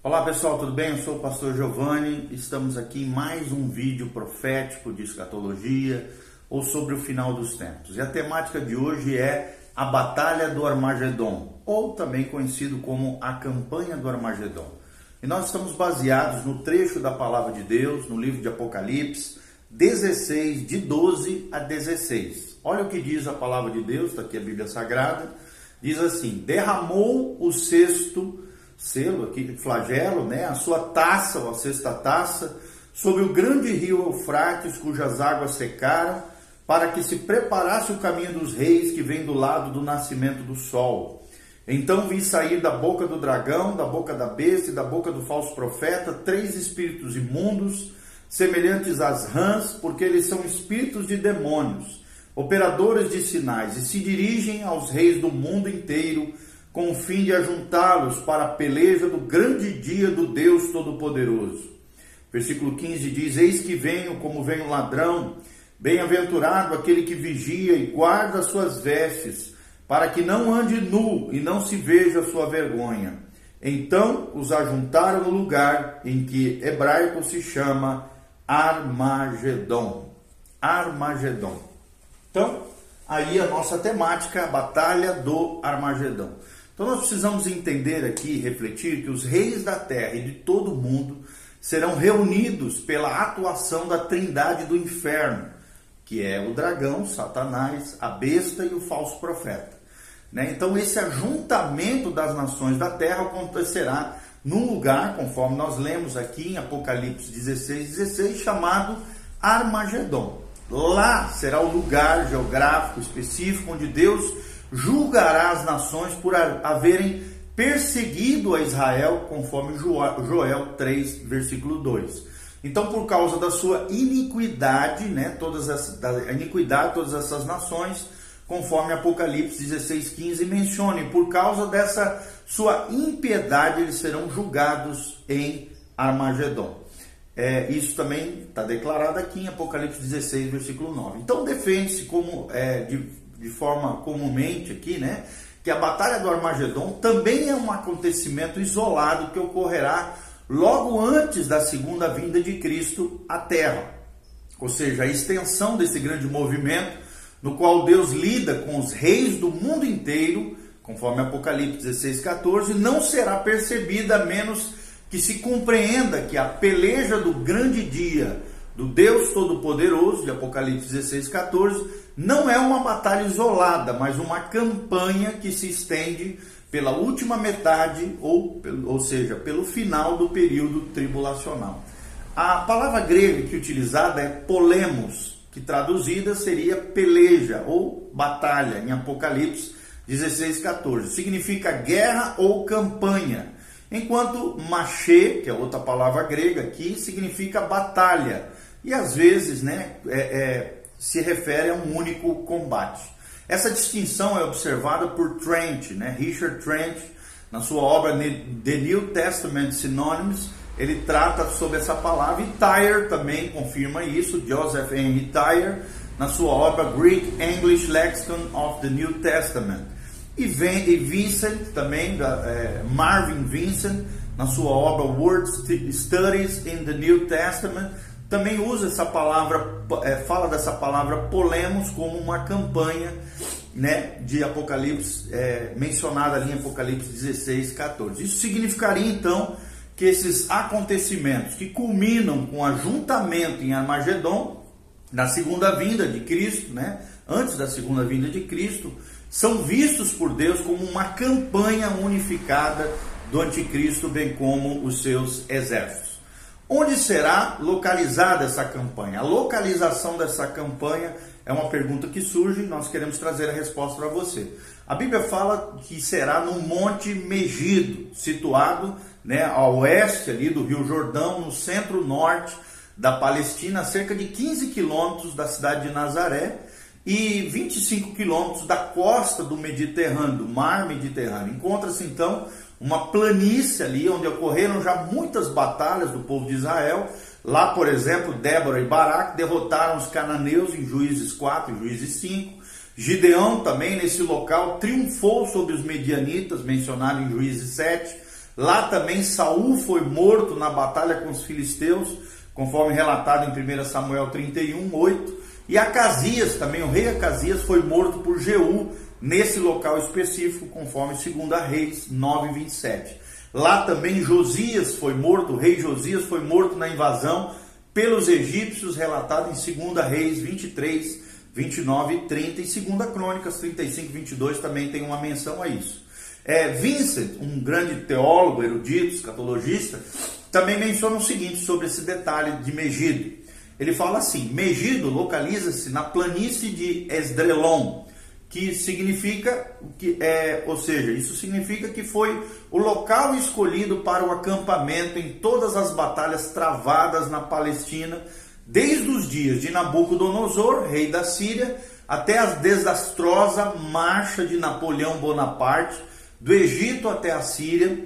Olá pessoal, tudo bem? Eu sou o pastor Giovanni. Estamos aqui em mais um vídeo profético de escatologia ou sobre o final dos tempos. E a temática de hoje é a Batalha do Armagedon, ou também conhecido como a Campanha do Armagedon. E nós estamos baseados no trecho da palavra de Deus, no livro de Apocalipse 16, de 12 a 16. Olha o que diz a palavra de Deus, está aqui a Bíblia Sagrada. Diz assim: Derramou o sexto selo aqui, flagelo, né, a sua taça, ou a sexta taça, sobre o grande rio Eufrates, cujas águas secaram, para que se preparasse o caminho dos reis que vem do lado do nascimento do sol. Então vi sair da boca do dragão, da boca da besta e da boca do falso profeta três espíritos imundos, semelhantes às rãs, porque eles são espíritos de demônios, operadores de sinais, e se dirigem aos reis do mundo inteiro com o fim de ajuntá-los para a peleja do grande dia do Deus Todo-Poderoso. Versículo 15 diz: Eis que venho como vem o ladrão, bem-aventurado aquele que vigia e guarda as suas vestes, para que não ande nu e não se veja sua vergonha. Então os ajuntaram no lugar em que hebraico se chama Armagedon. Armagedon. Então, aí a nossa temática, a batalha do Armagedon. Então nós precisamos entender aqui refletir que os reis da terra e de todo o mundo serão reunidos pela atuação da trindade do inferno, que é o dragão, Satanás, a besta e o falso profeta. Né? Então esse ajuntamento das nações da terra acontecerá num lugar, conforme nós lemos aqui em Apocalipse 16, 16, chamado Armagedon. Lá será o lugar geográfico específico onde Deus julgará as nações por haverem perseguido a Israel, conforme Joel 3, versículo 2. Então, por causa da sua iniquidade, né, todas as, da iniquidade de todas essas nações, conforme Apocalipse 16, 15 menciona, por causa dessa sua impiedade, eles serão julgados em Armagedon. É, isso também está declarado aqui em Apocalipse 16, versículo 9. Então, defende-se como é, de de forma comumente aqui, né? Que a Batalha do Armagedon também é um acontecimento isolado que ocorrerá logo antes da segunda vinda de Cristo à Terra. Ou seja, a extensão desse grande movimento no qual Deus lida com os reis do mundo inteiro, conforme Apocalipse 16, 14, não será percebida a menos que se compreenda que a peleja do grande dia do Deus Todo-Poderoso, de Apocalipse 16, 14, não é uma batalha isolada, mas uma campanha que se estende pela última metade, ou, ou seja, pelo final do período tribulacional. A palavra grega que utilizada é polemos, que traduzida seria peleja ou batalha, em Apocalipse 16, 14. Significa guerra ou campanha. Enquanto machê, que é outra palavra grega aqui, significa batalha e às vezes né, é, é, se refere a um único combate. Essa distinção é observada por Trent, né, Richard Trent, na sua obra The New Testament Synonyms, ele trata sobre essa palavra, e Tyre também confirma isso, Joseph Henry Tyre, na sua obra Greek English Lexicon of the New Testament. E, Vincent também, é, Marvin Vincent, na sua obra Word Studies in the New Testament, também usa essa palavra, é, fala dessa palavra polemos como uma campanha né, de Apocalipse, é, mencionada ali em Apocalipse 16, 14. Isso significaria então que esses acontecimentos que culminam com o ajuntamento em Armagedon, na segunda vinda de Cristo, né, antes da segunda vinda de Cristo, são vistos por Deus como uma campanha unificada do anticristo, bem como os seus exércitos. Onde será localizada essa campanha? A localização dessa campanha é uma pergunta que surge e nós queremos trazer a resposta para você. A Bíblia fala que será no Monte Megido, situado né, a oeste ali do Rio Jordão, no centro-norte da Palestina, a cerca de 15 quilômetros da cidade de Nazaré e 25 quilômetros da costa do Mediterrâneo, do mar Mediterrâneo. Encontra-se então uma planície ali onde ocorreram já muitas batalhas do povo de Israel. Lá, por exemplo, Débora e Baraque derrotaram os cananeus em Juízes 4 e Juízes 5. Gideão também nesse local triunfou sobre os medianitas, mencionado em Juízes 7. Lá também Saul foi morto na batalha com os filisteus, conforme relatado em 1 Samuel 31, 8. E Acasias, também o rei Acasias, foi morto por Jeú nesse local específico, conforme 2 Reis 9, 27. Lá também Josias foi morto, o rei Josias foi morto na invasão pelos egípcios, relatado em 2 Reis 23, 29 e 30, e 2 Crônicas 35 22 também tem uma menção a isso. É, Vincent, um grande teólogo, erudito, escatologista, também menciona o seguinte sobre esse detalhe de Megido. Ele fala assim: Megido localiza-se na planície de Esdrelon, que significa que é, ou seja, isso significa que foi o local escolhido para o acampamento em todas as batalhas travadas na Palestina, desde os dias de Nabucodonosor, rei da Síria, até a desastrosa marcha de Napoleão Bonaparte do Egito até a Síria,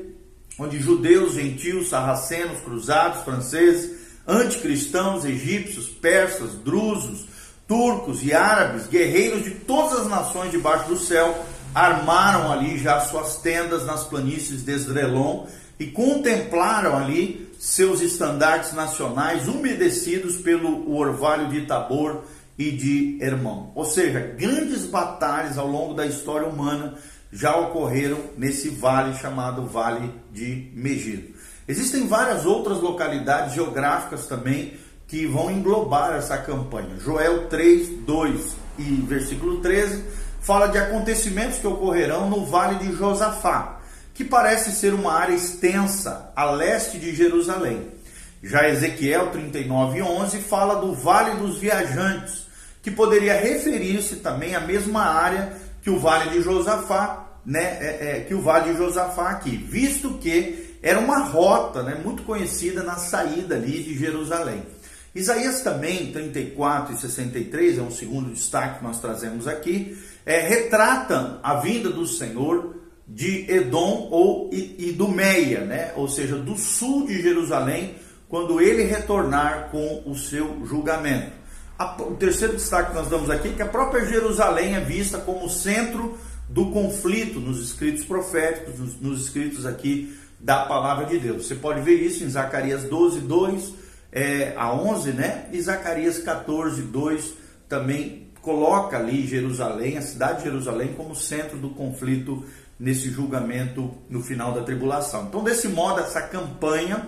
onde judeus, gentios, sarracenos, cruzados, franceses, anticristãos, egípcios, persas, drusos, turcos e árabes, guerreiros de todas as nações debaixo do céu, armaram ali já suas tendas nas planícies de Esdrelon e contemplaram ali seus estandartes nacionais umedecidos pelo orvalho de Tabor e de Hermão. Ou seja, grandes batalhas ao longo da história humana já ocorreram nesse vale chamado Vale de Megido. Existem várias outras localidades geográficas também que vão englobar essa campanha. Joel 3, 2 e versículo 13 fala de acontecimentos que ocorrerão no Vale de Josafá, que parece ser uma área extensa a leste de Jerusalém. Já Ezequiel 39, 11 fala do Vale dos Viajantes, que poderia referir-se também à mesma área que o Vale de Josafá, né, é, é, que o Vale de Josafá aqui, visto que era uma rota né, muito conhecida na saída ali de Jerusalém. Isaías também, 34 e 63, é um segundo destaque que nós trazemos aqui, é, retratam a vinda do Senhor de Edom ou e, e do Meia, né? ou seja, do sul de Jerusalém, quando ele retornar com o seu julgamento. O terceiro destaque que nós damos aqui é que a própria Jerusalém é vista como centro do conflito nos escritos proféticos, nos, nos escritos aqui da palavra de Deus. Você pode ver isso em Zacarias 12, 2 é, a 11, né? E Zacarias 14, 2 também coloca ali Jerusalém, a cidade de Jerusalém, como centro do conflito nesse julgamento no final da tribulação. Então, desse modo, essa campanha,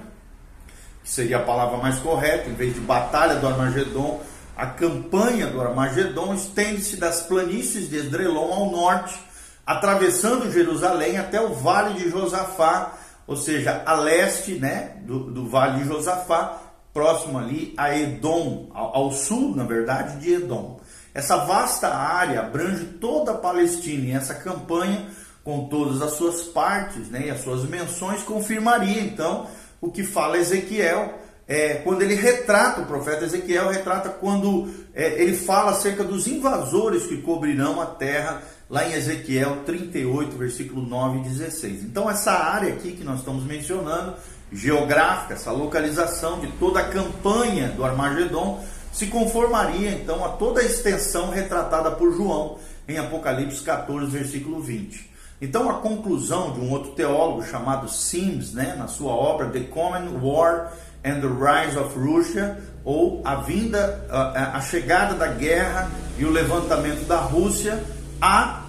que seria a palavra mais correta, em vez de batalha do Armagedon, a campanha do Armagedon estende-se das planícies de Esdrelon ao norte, atravessando Jerusalém até o vale de Josafá, ou seja, a leste né, do, do vale de Josafá, próximo ali a Edom, ao, ao sul, na verdade, de Edom. Essa vasta área abrange toda a Palestina e essa campanha, com todas as suas partes né, e as suas menções, confirmaria então o que fala Ezequiel. É, quando ele retrata, o profeta Ezequiel retrata quando é, ele fala acerca dos invasores que cobrirão a terra, lá em Ezequiel 38, versículo 9 e 16. Então, essa área aqui que nós estamos mencionando geográfica, essa localização de toda a campanha do Armagedon, se conformaria então a toda a extensão retratada por João em Apocalipse 14, versículo 20. Então, a conclusão de um outro teólogo chamado Sims, né, na sua obra The Common War and the Rise of Russia, ou a vinda, a, a chegada da guerra e o levantamento da Rússia, a.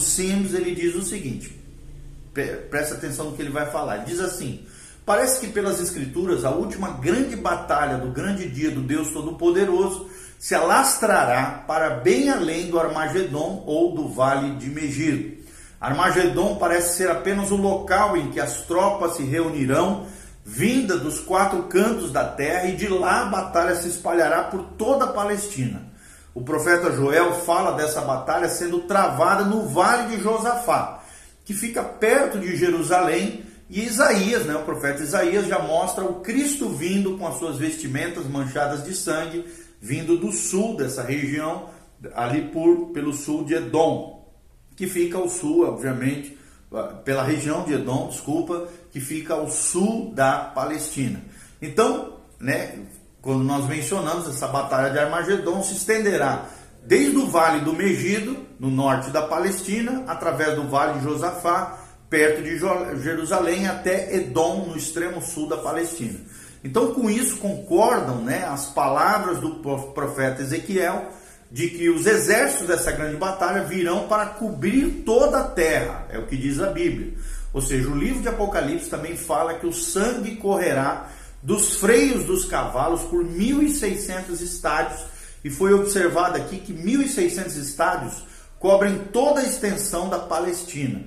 Sims, ele diz o seguinte: presta atenção no que ele vai falar. Ele diz assim: Parece que pelas Escrituras a última grande batalha do grande dia do Deus Todo-Poderoso se alastrará para bem além do Armagedon ou do Vale de Megido. Armagedon parece ser apenas o local em que as tropas se reunirão, vinda dos quatro cantos da terra, e de lá a batalha se espalhará por toda a Palestina. O profeta Joel fala dessa batalha sendo travada no Vale de Josafá, que fica perto de Jerusalém e Isaías, né, o profeta Isaías, já mostra o Cristo vindo com as suas vestimentas manchadas de sangue, vindo do sul dessa região, ali por, pelo sul de Edom, que fica ao sul, obviamente, pela região de Edom, desculpa, que fica ao sul da Palestina. Então, né, quando nós mencionamos essa batalha de Armagedon, se estenderá desde o vale do Megido, no norte da Palestina, através do vale de Josafá, perto de Jerusalém até Edom, no extremo sul da Palestina. Então, com isso concordam né, as palavras do profeta Ezequiel de que os exércitos dessa grande batalha virão para cobrir toda a terra, é o que diz a Bíblia. Ou seja, o livro de Apocalipse também fala que o sangue correrá dos freios dos cavalos por 1.600 estádios, e foi observado aqui que 1.600 estádios cobrem toda a extensão da Palestina.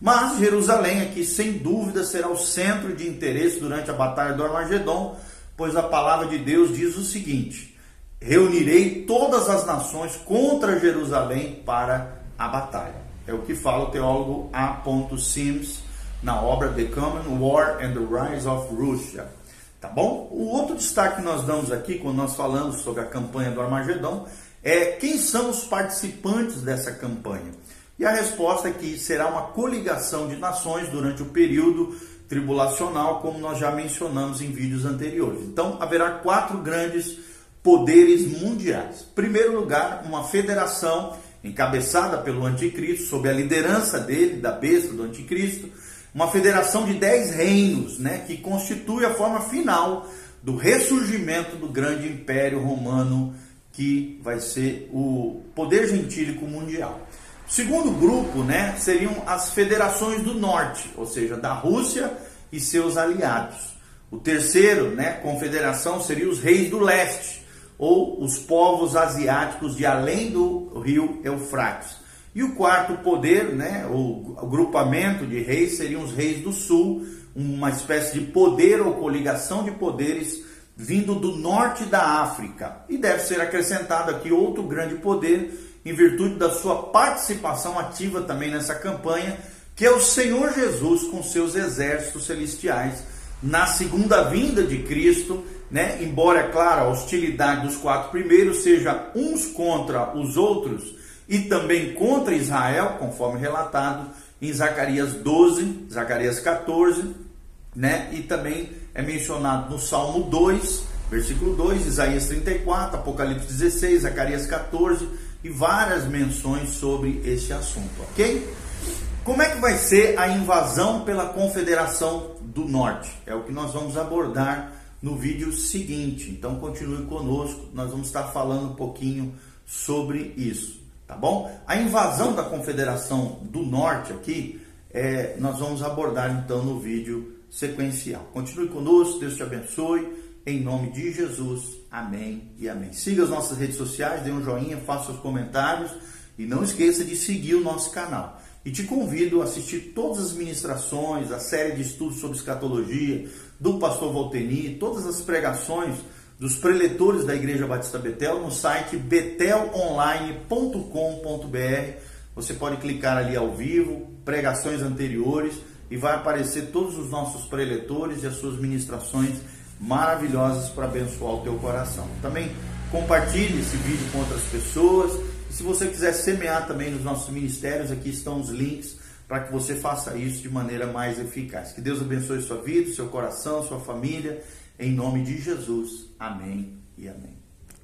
Mas Jerusalém aqui, sem dúvida, será o centro de interesse durante a batalha do Armagedon, pois a palavra de Deus diz o seguinte: Reunirei todas as nações contra Jerusalém para a batalha. É o que fala o teólogo A. Sims na obra The Common War and the Rise of Russia. Tá bom? O outro destaque que nós damos aqui, quando nós falamos sobre a campanha do Armagedon, é quem são os participantes dessa campanha. E a resposta é que será uma coligação de nações durante o período tribulacional, como nós já mencionamos em vídeos anteriores. Então, haverá quatro grandes poderes mundiais. Em primeiro lugar, uma federação encabeçada pelo anticristo, sob a liderança dele, da besta do anticristo, uma federação de dez reinos, né, que constitui a forma final do ressurgimento do grande império romano, que vai ser o poder gentílico mundial. O segundo grupo né, seriam as federações do norte, ou seja, da Rússia e seus aliados. O terceiro, né, confederação, seria os reis do leste, ou os povos asiáticos de além do rio Eufrates. E o quarto poder, né, o agrupamento de reis, seriam os reis do sul, uma espécie de poder ou coligação de poderes vindo do norte da África. E deve ser acrescentado aqui outro grande poder em virtude da sua participação ativa também nessa campanha, que é o Senhor Jesus com seus exércitos celestiais na segunda vinda de Cristo, né? Embora, é claro, a hostilidade dos quatro primeiros seja uns contra os outros e também contra Israel, conforme relatado em Zacarias 12, Zacarias 14, né? E também é mencionado no Salmo 2, versículo 2, Isaías 34, Apocalipse 16, Zacarias 14 e várias menções sobre esse assunto, ok? Como é que vai ser a invasão pela Confederação do Norte? É o que nós vamos abordar no vídeo seguinte. Então continue conosco, nós vamos estar falando um pouquinho sobre isso, tá bom? A invasão da Confederação do Norte aqui, é, nós vamos abordar então no vídeo sequencial. Continue conosco, Deus te abençoe. Em nome de Jesus, amém e amém. Siga as nossas redes sociais, dê um joinha, faça os comentários e não esqueça de seguir o nosso canal. E te convido a assistir todas as ministrações, a série de estudos sobre escatologia do pastor Volteni, todas as pregações dos preletores da Igreja Batista Betel no site betelonline.com.br. Você pode clicar ali ao vivo, pregações anteriores e vai aparecer todos os nossos preletores e as suas ministrações maravilhosas para abençoar o teu coração. Também compartilhe esse vídeo com outras pessoas. E se você quiser semear também nos nossos ministérios, aqui estão os links para que você faça isso de maneira mais eficaz. Que Deus abençoe sua vida, seu coração, sua família, em nome de Jesus. Amém e amém.